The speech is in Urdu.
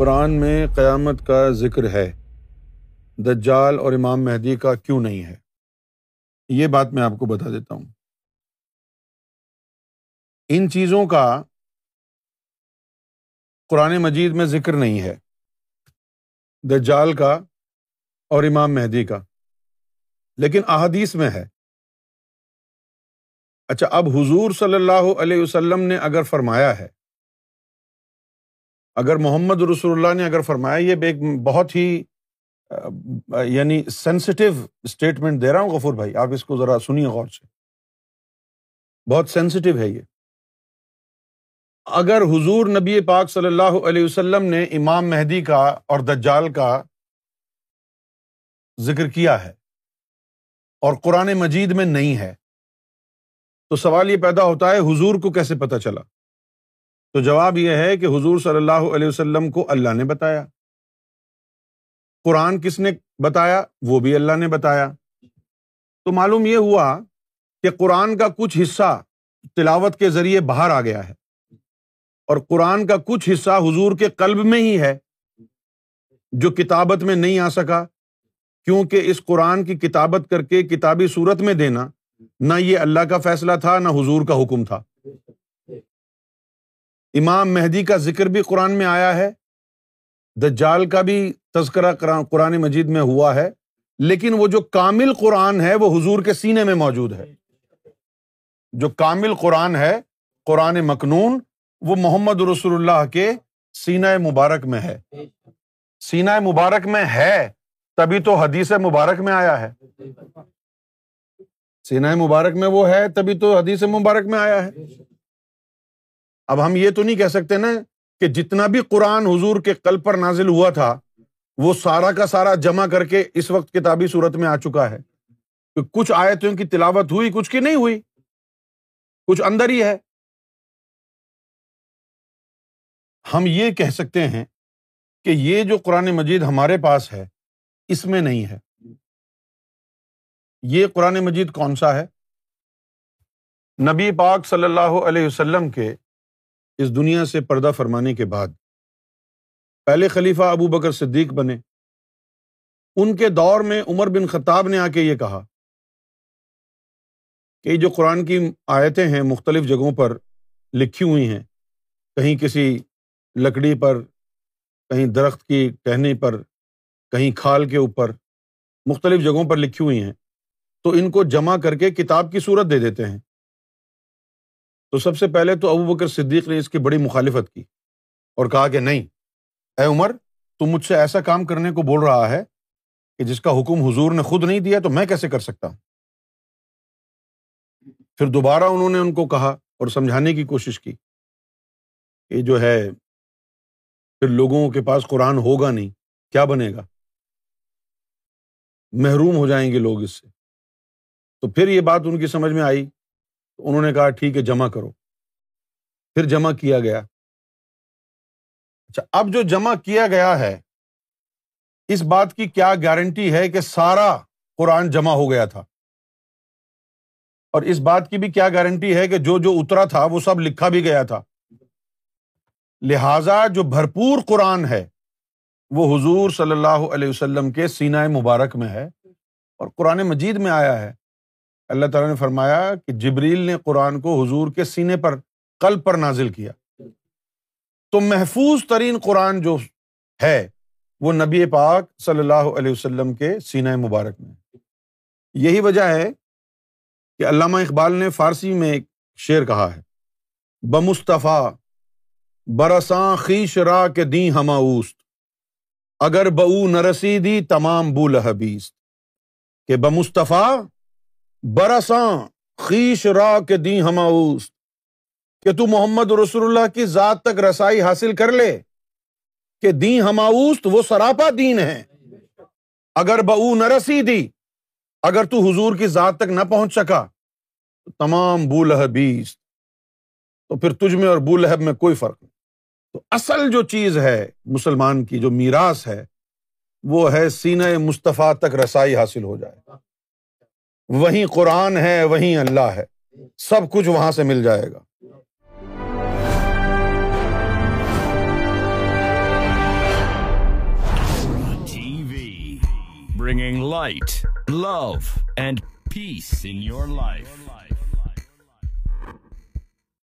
قرآن میں قیامت کا ذکر ہے۔ دجال اور امام مہدی کا کیوں نہیں ہے؟ یہ بات میں آپ کو بتا دیتا ہوں۔ ان چیزوں کا قرآن مجید میں ذکر نہیں ہے۔ دجال کا اور امام مہدی کا۔ لیکن احادیث میں ہے۔ اچھا اب حضور صلی اللہ علیہ وسلم نے اگر فرمایا ہے اگر محمد رسول اللہ نے اگر فرمایا، یہ ایک بہت ہی یعنی سینسٹیو اسٹیٹمنٹ دے رہا ہوں، غفور بھائی، آپ اس کو ذرا سنیے غور سے۔ بہت سینسٹیو ہے یہ۔ اگر حضور نبی پاک صلی اللہ علیہ وسلم نے امام مہدی کا اور دجال کا ذکر کیا ہے اور قرآن مجید میں نہیں ہے، تو سوال یہ پیدا ہوتا ہے، حضور کو کیسے پتہ چلا؟ تو جواب یہ ہے کہ حضور صلی اللہ علیہ وسلم کو اللہ نے بتایا۔ قرآن کس نے بتایا؟ وہ بھی اللہ نے بتایا۔ تو معلوم یہ ہوا کہ قرآن کا کچھ حصہ تلاوت کے ذریعے باہر آ گیا ہے اور قرآن کا کچھ حصہ حضور کے قلب میں ہی ہے جو کتابت میں نہیں آ سکا، کیونکہ اس قرآن کی کتابت کر کے کتابی صورت میں دینا نہ یہ اللہ کا فیصلہ تھا نہ حضور کا حکم تھا۔ امام مہدی کا ذکر بھی قرآن میں آیا ہے، دجال کا بھی تذکرہ قرآن مجید میں ہوا ہے، لیکن وہ جو کامل قرآن ہے، وہ حضور کے سینے میں موجود ہے۔ جو کامل قرآن ہے، قرآن مکنون، وہ محمد رسول اللہ کے سینا مبارک میں ہے۔ سینا مبارک میں ہے، تبھی تو حدیث مبارک میں آیا ہے۔ سینا مبارک میں وہ ہے، تبھی تو حدیث مبارک میں آیا ہے۔ اب ہم یہ تو نہیں کہہ سکتے نا کہ جتنا بھی قرآن حضور کے کل پر نازل ہوا تھا، وہ سارا کا سارا جمع کر کے اس وقت کتابی صورت میں آ چکا ہے۔ کہ کچھ آیتوں کی تلاوت ہوئی، کچھ کی نہیں ہوئی، کچھ اندر ہی ہے۔ ہم یہ کہہ سکتے ہیں کہ یہ جو قرآن مجید ہمارے پاس ہے، اس میں نہیں ہے۔ یہ قرآن مجید کون سا ہے؟ نبی پاک صلی اللہ علیہ وسلم کے اس دنیا سے پردہ فرمانے کے بعد پہلے خلیفہ ابو بکر صدیق بنے۔ ان کے دور میں عمر بن خطاب نے آ کے یہ کہا کہ جو قرآن کی آیتیں ہیں مختلف جگہوں پر لکھی ہوئی ہیں، کہیں کسی لکڑی پر، کہیں درخت کی ٹہنی پر، کہیں کھال کے اوپر مختلف جگہوں پر لکھی ہوئی ہیں، تو ان کو جمع کر کے کتاب کی صورت دے دیتے ہیں۔ تو سب سے پہلے تو ابو بکر صدیق نے اس کی بڑی مخالفت کی اور کہا کہ نہیں، اے عمر تم مجھ سے ایسا کام کرنے کو بول رہا ہے کہ جس کا حکم حضور نے خود نہیں دیا تو میں کیسے کر سکتا ہوں؟ پھر دوبارہ انہوں نے ان کو کہا اور سمجھانے کی کوشش کی کہ جو ہے، پھر لوگوں کے پاس قرآن ہوگا نہیں، کیا بنے گا؟ محروم ہو جائیں گے لوگ اس سے۔ تو پھر یہ بات ان کی سمجھ میں آئی انہوں نے کہا، ٹھیک ہے، جمع کرو. پھر جمع کیا گیا۔ اچھا اب جو جمع کیا گیا ہے، اس بات کی کیا گارنٹی ہے کہ سارا قرآن جمع ہو گیا تھا؟ اور اس بات کی بھی کیا گارنٹی ہے کہ جو جو اترا تھا، وہ سب لکھا بھی گیا تھا؟ لہذا جو بھرپور قرآن ہے، وہ حضور صلی اللہ علیہ وسلم کے سینا مبارک میں ہے اور قرآن مجید میں آیا ہے۔ اللہ تعالیٰ نے فرمایا کہ جبریل نے قرآن کو حضور کے سینے پر کل پر نازل کیا۔ تو محفوظ ترین قرآن جو ہے، وہ نبی پاک صلی اللہ علیہ وسلم کے سینہ مبارک میں۔ یہی وجہ ہے کہ علامہ اقبال نے فارسی میں ایک شعر کہا ہے، بمصطفیٰ، برساں خیش را کے دی ہماؤست اگر بو نرسی دی تمام بول حبیست کہ بمصطفیٰ برساں، خیش را کے دی ہماؤس کہ تو محمد رسول اللہ کی ذات تک رسائی حاصل کر لے۔ کہ دی ہماؤست وہ سراپا دین ہے۔ اگر بو نہ رسی دی اگر تو حضور کی ذات تک نہ پہنچ سکا، تو تمام بو لہبیس تو پھر تجھ میں اور بولہب میں کوئی فرق نہیں۔ تو اصل جو چیز ہے مسلمان کی، جو میراث ہے، وہ ہے سین مصطفیٰ تک رسائی حاصل ہو جائے۔ وہیں قرآن ہے، وہیں اللہ ہے۔ سب کچھ وہاں سے مل جائے گا۔ Bringing light love and peace in your life